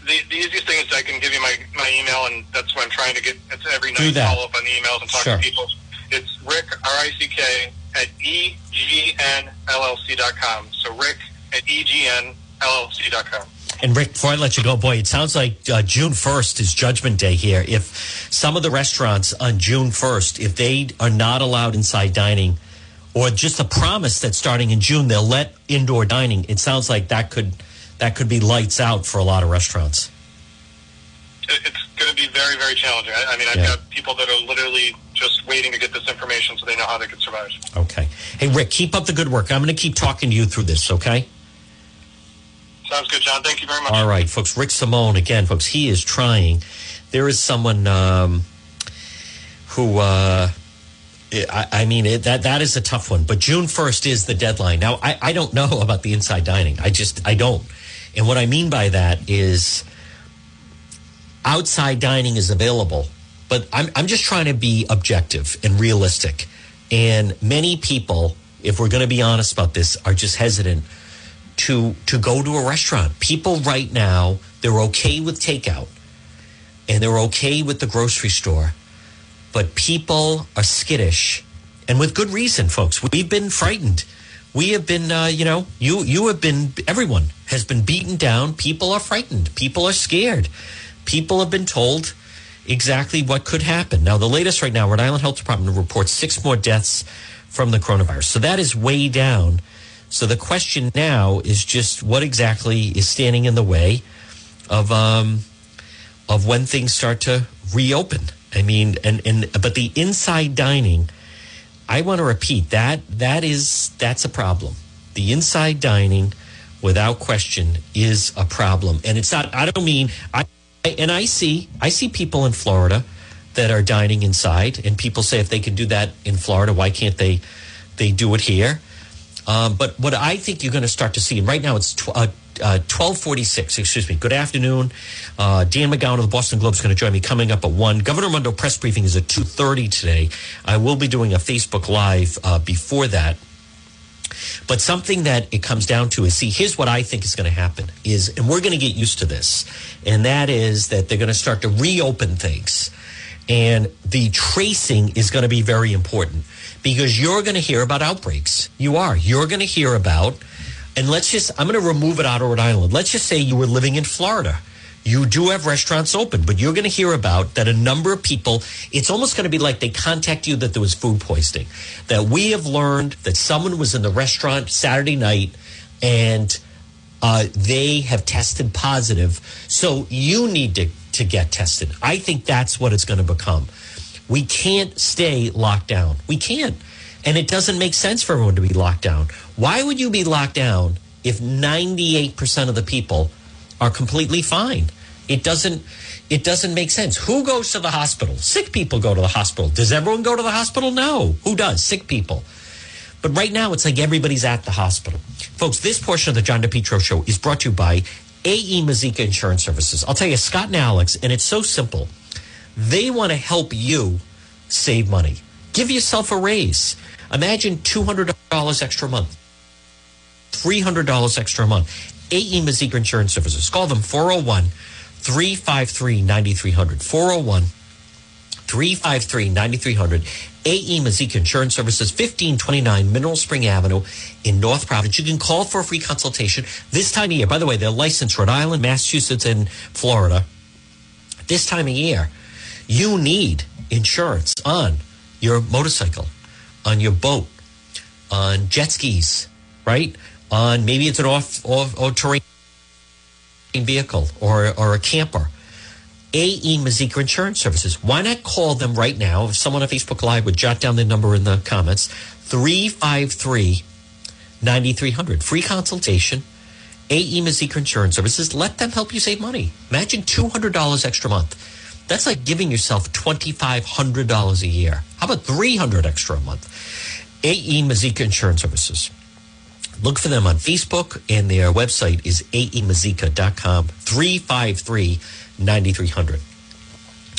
The, the easiest thing is I can give you my, my email, and that's what I'm trying to get. It's every night follow up on the emails and talk Sure. to people. It's Rick R I C K at E egnllc dot com. So Rick at E egnllc dot com. And Rick, before I let you go, boy, it sounds like uh, June 1st is Judgment Day here. If some of the restaurants on June 1st, if they are not allowed inside dining, or just a promise that starting in June they'll let indoor dining, it sounds like that could that could be lights out for a lot of restaurants. It's going to be very very challenging. I, I mean, I've Yeah. got people that are literally just waiting to get this information so they know how they can survive. Okay. Hey, Rick, keep up the good work. I'm going to keep talking to you through this, okay? Sounds good, John. Thank you very much. All right, folks. Rick Simone again, folks. He is trying. There is someone. Um, who, uh, I, I mean, it, that that is a tough one. But June first is the deadline. Now, I, I don't know about the inside dining. I just I don't. And what I mean by that is outside dining is available, but I'm I'm just trying to be objective and realistic. And many people, if we're going to be honest about this, are just hesitant to to go to a restaurant. People right now, they're okay with takeout and they're okay with the grocery store but people are skittish, and with good reason, folks. We've been frightened. We have been, uh, you know, you you have been. Everyone has been beaten down. People are frightened. People are scared. People have been told exactly what could happen. Now, the latest right now, Rhode Island Health Department reports six more deaths from the coronavirus. So that is way down. So the question now is just what exactly is standing in the way of um, of when things start to reopen. I mean, and and but the inside dining, I want to repeat that that is that's a problem. The inside dining, without question, is a problem, and it's not. I don't mean I. And I see I see people in Florida that are dining inside, and people say if they can do that in Florida, why can't they they do it here? Um, but what I think you're going to start to see, and right now it's tw- uh, uh, 1246, excuse me. Good afternoon. Uh, Dan McGowan of the Boston Globe is going to join me coming up at 1. Governor Raimondo press briefing is at 2.30 today. I will be doing a Facebook Live uh, before that. But something that it comes down to is, see, here's what I think is going to happen is, and we're going to get used to this, and that is that they're going to start to reopen things. And the tracing is going to be very important because you're going to hear about outbreaks. You are. You're going to hear about and let's just, I'm going to remove it out of Rhode Island. Let's just say you were living in Florida. You do have restaurants open, but you're going to hear about that a number of people, it's almost going to be like they contact you that there was food poisoning. That we have learned that someone was in the restaurant Saturday night and uh, they have tested positive. So you need to, to get tested. I think that's what it's going to become. We can't stay locked down. We can't. And it doesn't make sense for everyone to be locked down. Why would you be locked down if 98% of the people are completely fine? It doesn't it doesn't make sense. Who goes to the hospital? Sick people go to the hospital. Does everyone go to the hospital? No. Who does? Sick people. But right now it's like everybody's at the hospital. Folks, this portion of the John DePetro show is brought to you by AE Mazika Insurance Services. I'll tell you, Scott and Alex, and it's so simple. They want to help you save money. Give yourself a raise. Imagine $200 extra a month, $300 extra a month. AE Mazika Insurance Services. Call them 401 353 9300. 401 353 9300. AE Mazika Insurance Services, 1529 Mineral Spring Avenue in North Providence. You can call for a free consultation this time of year. By the way, they're licensed Rhode Island, Massachusetts, and Florida. This time of year, you need insurance on your motorcycle, on your boat, on jet skis, right? On maybe it's an off, off, off terrain vehicle or, or a camper. AE Mazika Insurance Services. Why not call them right now? If someone on Facebook Live would jot down the number in the comments 353 9300. Free consultation. AE Mazika Insurance Services. Let them help you save money. Imagine $200 extra month. That's like giving yourself $2,500 a year. How about 300 extra a month? AE Mazika Insurance Services. Look for them on Facebook, and their website is aemazika.com, 353 9300.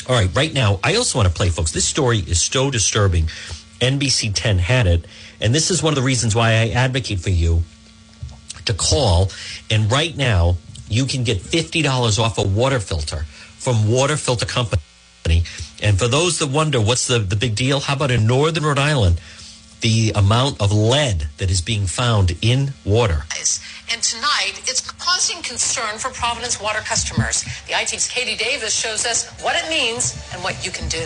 All right, right now, I also want to play, folks. This story is so disturbing. NBC 10 had it, and this is one of the reasons why I advocate for you to call. And right now, you can get $50 off a water filter from Water Filter Company. And for those that wonder what's the, the big deal, how about in Northern Rhode Island, the amount of lead that is being found in water? And tonight, it's causing concern for Providence water customers. The IT's Katie Davis shows us what it means and what you can do.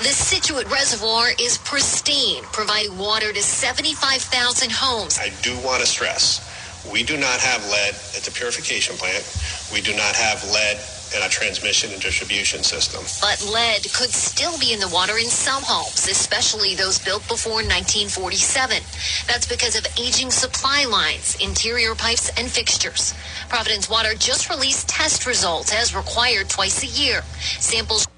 The Scituate Reservoir is pristine, providing water to 75,000 homes. I do want to stress we do not have lead at the purification plant. We do not have lead in a transmission and distribution system. But lead could still be in the water in some homes, especially those built before 1947. That's because of aging supply lines, interior pipes, and fixtures. Providence Water just released test results as required twice a year. Samples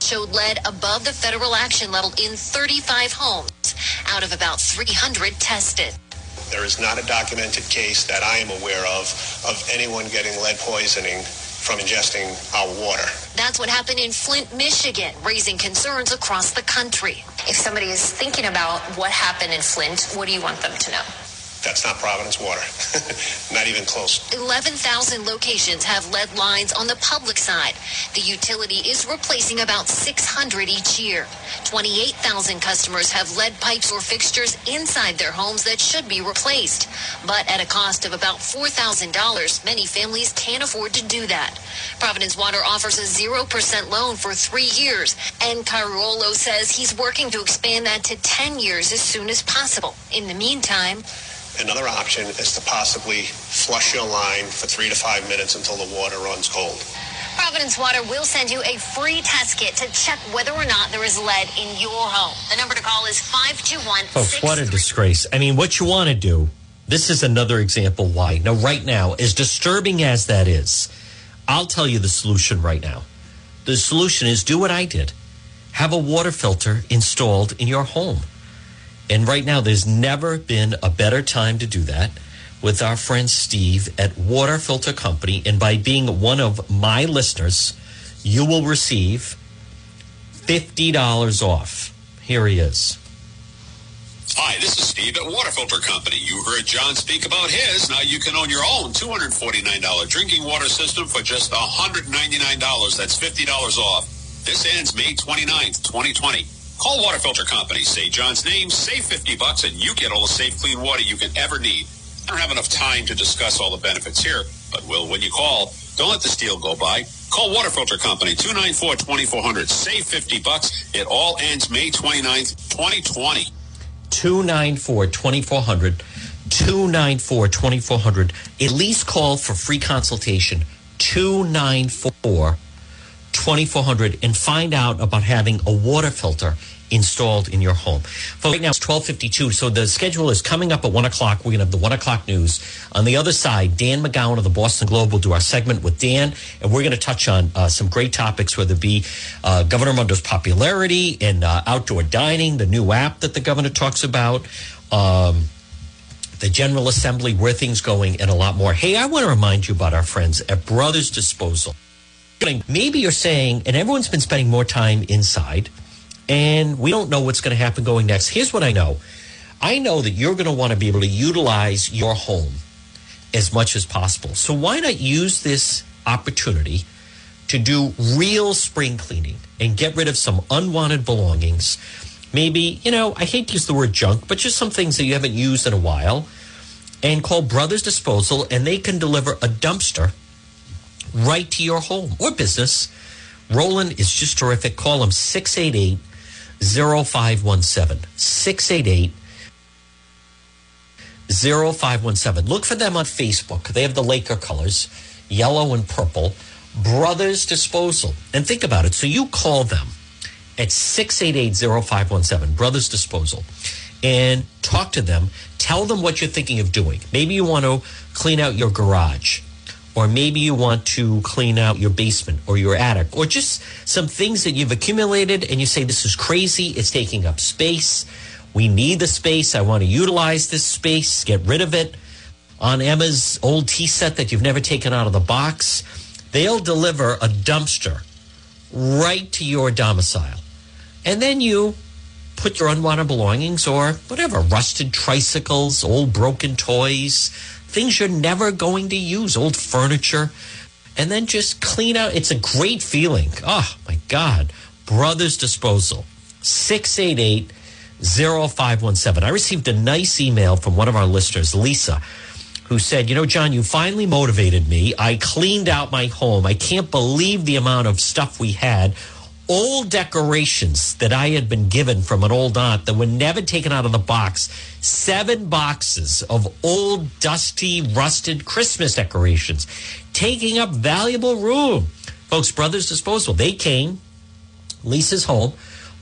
showed lead above the federal action level in 35 homes out of about 300 tested. There is not a documented case that I am aware of of anyone getting lead poisoning from ingesting our water. That's what happened in Flint, Michigan, raising concerns across the country. If somebody is thinking about what happened in Flint, what do you want them to know? That's not Providence water. not even close. 11,000 locations have lead lines on the public side. The utility is replacing about 600 each year. 28,000 customers have lead pipes or fixtures inside their homes that should be replaced. But at a cost of about $4,000, many families can't afford to do that. Providence Water offers a 0% loan for three years, and Caruolo says he's working to expand that to 10 years as soon as possible. In the meantime, Another option is to possibly flush your line for three to five minutes until the water runs cold. Providence Water will send you a free test kit to check whether or not there is lead in your home. The number to call is 521 Folks, what a disgrace. I mean, what you want to do, this is another example why. Now, right now, as disturbing as that is, I'll tell you the solution right now. The solution is do what I did have a water filter installed in your home. And right now, there's never been a better time to do that with our friend Steve at Water Filter Company. And by being one of my listeners, you will receive $50 off. Here he is. Hi, this is Steve at Water Filter Company. You heard John speak about his. Now you can own your own $249 drinking water system for just $199. That's $50 off. This ends May 29th, 2020. Call Water Filter Company, say John's name, save 50 bucks, and you get all the safe, clean water you can ever need. I don't have enough time to discuss all the benefits here, but will when you call. Don't let this deal go by. Call Water Filter Company, 294-2400. Save 50 bucks. It all ends May 29th, 2020. 294 2400. 294 2400. At least call for free consultation. 294 2400 and find out about having a water filter installed in your home. For right now, it's 1252. So the schedule is coming up at 1 o'clock. We're going to have the 1 o'clock news. On the other side, Dan McGowan of the Boston Globe will do our segment with Dan, and we're going to touch on uh, some great topics, whether it be uh, Governor Raimondo's popularity and uh, outdoor dining, the new app that the governor talks about. Um, the General Assembly, where things going, and a lot more. Hey, I want to remind you about our friends at Brothers Disposal. Maybe you're saying, and everyone's been spending more time inside, and we don't know what's going to happen going next. Here's what I know I know that you're going to want to be able to utilize your home as much as possible. So why not use this opportunity to do real spring cleaning and get rid of some unwanted belongings? Maybe, you know, I hate to use the word junk, but just some things that you haven't used in a while. And call Brothers Disposal, and they can deliver a dumpster right to your home or business. Roland is just terrific. Call him 688 0517. 688 0517. Look for them on Facebook. They have the Laker colors, yellow and purple. Brothers Disposal. And think about it. So you call them at 688 0517, Brothers Disposal, and talk to them. Tell them what you're thinking of doing. Maybe you want to clean out your garage or maybe you want to clean out your basement or your attic, or just some things that you've accumulated and you say, This is crazy, it's taking up space. We need the space. I want to utilize this space, get rid of it. On Emma's old tea set that you've never taken out of the box, they'll deliver a dumpster right to your domicile. And then you put your unwanted belongings or whatever, rusted tricycles, old broken toys, things you're never going to use, old furniture, and then just clean out. It's a great feeling. Oh, my God. Brothers Disposal, 688 0517. I received a nice email from one of our listeners, Lisa, who said, You know, John, you finally motivated me. I cleaned out my home. I can't believe the amount of stuff we had. Old decorations that I had been given from an old aunt that were never taken out of the box. Seven boxes of old, dusty, rusted Christmas decorations, taking up valuable room. Folks, Brothers Disposal, they came, Lisa's home,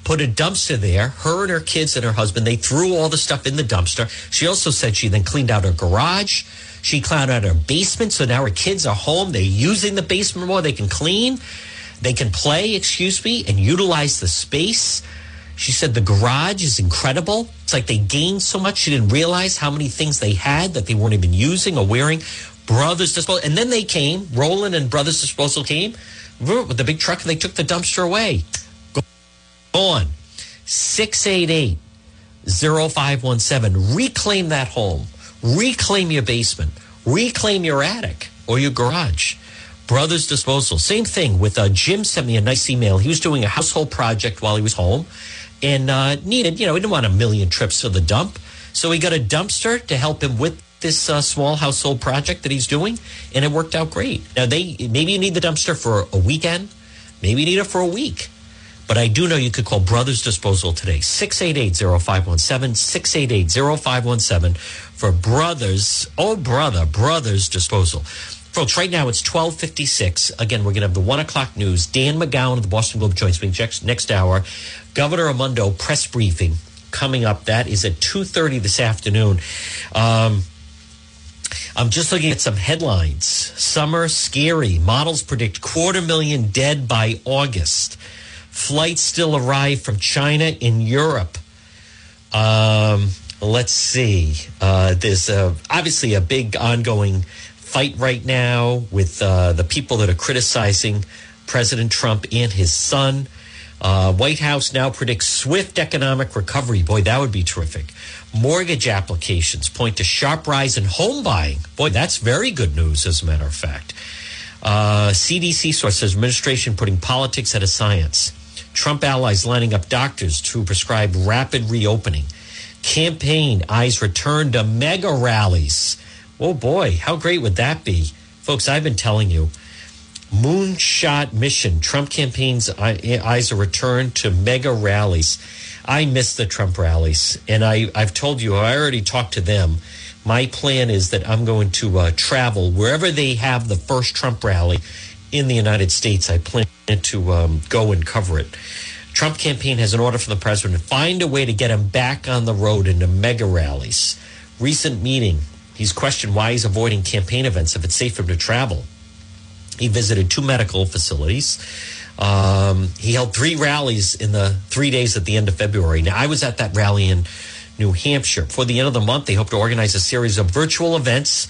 put a dumpster there. Her and her kids and her husband, they threw all the stuff in the dumpster. She also said she then cleaned out her garage. She cleaned out her basement. So now her kids are home. They're using the basement more. They can clean. They can play, excuse me, and utilize the space. She said the garage is incredible. It's like they gained so much. She didn't realize how many things they had that they weren't even using or wearing. Brothers Disposal. And then they came, Roland and Brothers Disposal came with the big truck and they took the dumpster away. Go on. 688 0517. Reclaim that home. Reclaim your basement. Reclaim your attic or your garage. Brothers Disposal. Same thing with uh, Jim sent me a nice email. He was doing a household project while he was home and uh, needed, you know, he didn't want a million trips to the dump. So he got a dumpster to help him with this uh, small household project that he's doing, and it worked out great. Now, they maybe you need the dumpster for a weekend, maybe you need it for a week. But I do know you could call Brothers Disposal today, 688-0517, 688-0517 for Brothers, oh brother, Brothers Disposal. Folks, right now it's 1256. Again, we're going to have the 1 o'clock news. Dan McGowan of the Boston Globe joins me next hour. Governor Raimondo press briefing coming up. That is at 2.30 this afternoon. Um, I'm just looking at some headlines. Summer scary. Models predict quarter million dead by August. Flights still arrive from China in Europe. Um, let's see. Uh, there's a, obviously a big ongoing fight right now with uh, the people that are criticizing President Trump and his son. Uh, White House now predicts swift economic recovery. Boy, that would be terrific. Mortgage applications point to sharp rise in home buying. Boy, that's very good news, as a matter of fact. Uh, CDC source says administration putting politics at a science. Trump allies lining up doctors to prescribe rapid reopening. Campaign eyes return to mega rallies. Oh boy, how great would that be? Folks, I've been telling you moonshot mission. Trump campaign's eyes are returned to mega rallies. I miss the Trump rallies, and I, I've told you I already talked to them. My plan is that I'm going to uh, travel wherever they have the first Trump rally in the United States. I plan to um, go and cover it. Trump campaign has an order from the president to find a way to get him back on the road into mega rallies. Recent meeting, he's questioned why he's avoiding campaign events if it's safe for him to travel. He visited two medical facilities. Um, he held three rallies in the three days at the end of February. Now, I was at that rally in New Hampshire. Before the end of the month, they hope to organize a series of virtual events.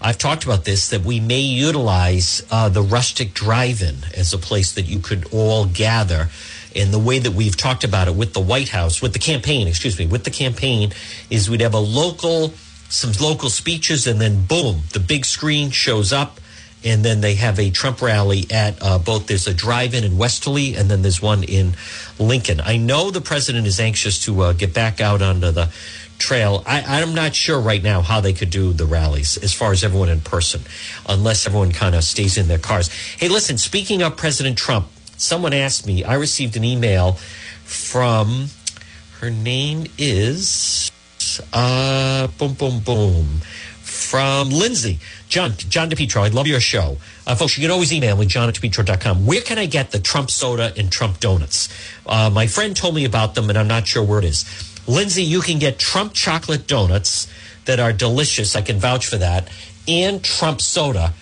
I've talked about this that we may utilize uh, the rustic drive-in as a place that you could all gather. And the way that we've talked about it with the White House, with the campaign, excuse me, with the campaign, is we'd have a local, some local speeches, and then boom, the big screen shows up and then they have a Trump rally at uh, both. There's a drive-in in Westerly, and then there's one in Lincoln. I know the president is anxious to uh, get back out onto the trail. I, am not sure right now how they could do the rallies as far as everyone in person, unless everyone kind of stays in their cars. Hey, listen. Speaking of President Trump, someone asked me. I received an email from her name is uh, boom boom boom from Lindsay. John, John DePetro, I love your show. Uh, folks, you can always email me, john at depetro.com. Where can I get the Trump soda and Trump donuts? Uh, my friend told me about them, and I'm not sure where it is. Lindsay, you can get Trump chocolate donuts that are delicious. I can vouch for that. And Trump soda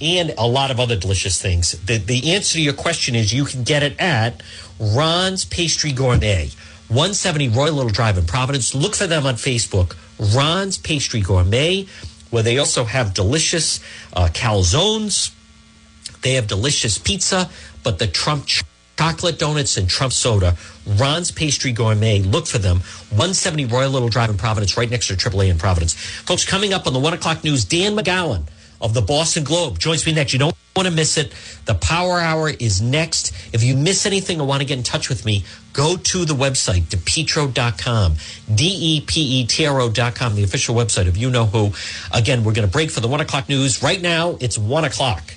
and a lot of other delicious things. The, the answer to your question is you can get it at Ron's Pastry Gourmet, 170 Royal Little Drive in Providence. Look for them on Facebook. Ron's Pastry Gourmet where they also have delicious uh, calzones. They have delicious pizza, but the Trump chocolate donuts and Trump soda, Ron's Pastry Gourmet, look for them. 170 Royal Little Drive in Providence, right next to AAA in Providence. Folks, coming up on the 1 o'clock news, Dan McGowan of the Boston Globe joins me next. You don't want to miss it. The Power Hour is next. If you miss anything or want to get in touch with me, go to the website, depetro.com, D-E-P-E-T-R-O.com, the official website of You Know Who. Again, we're going to break for the one o'clock news. Right now, it's one o'clock.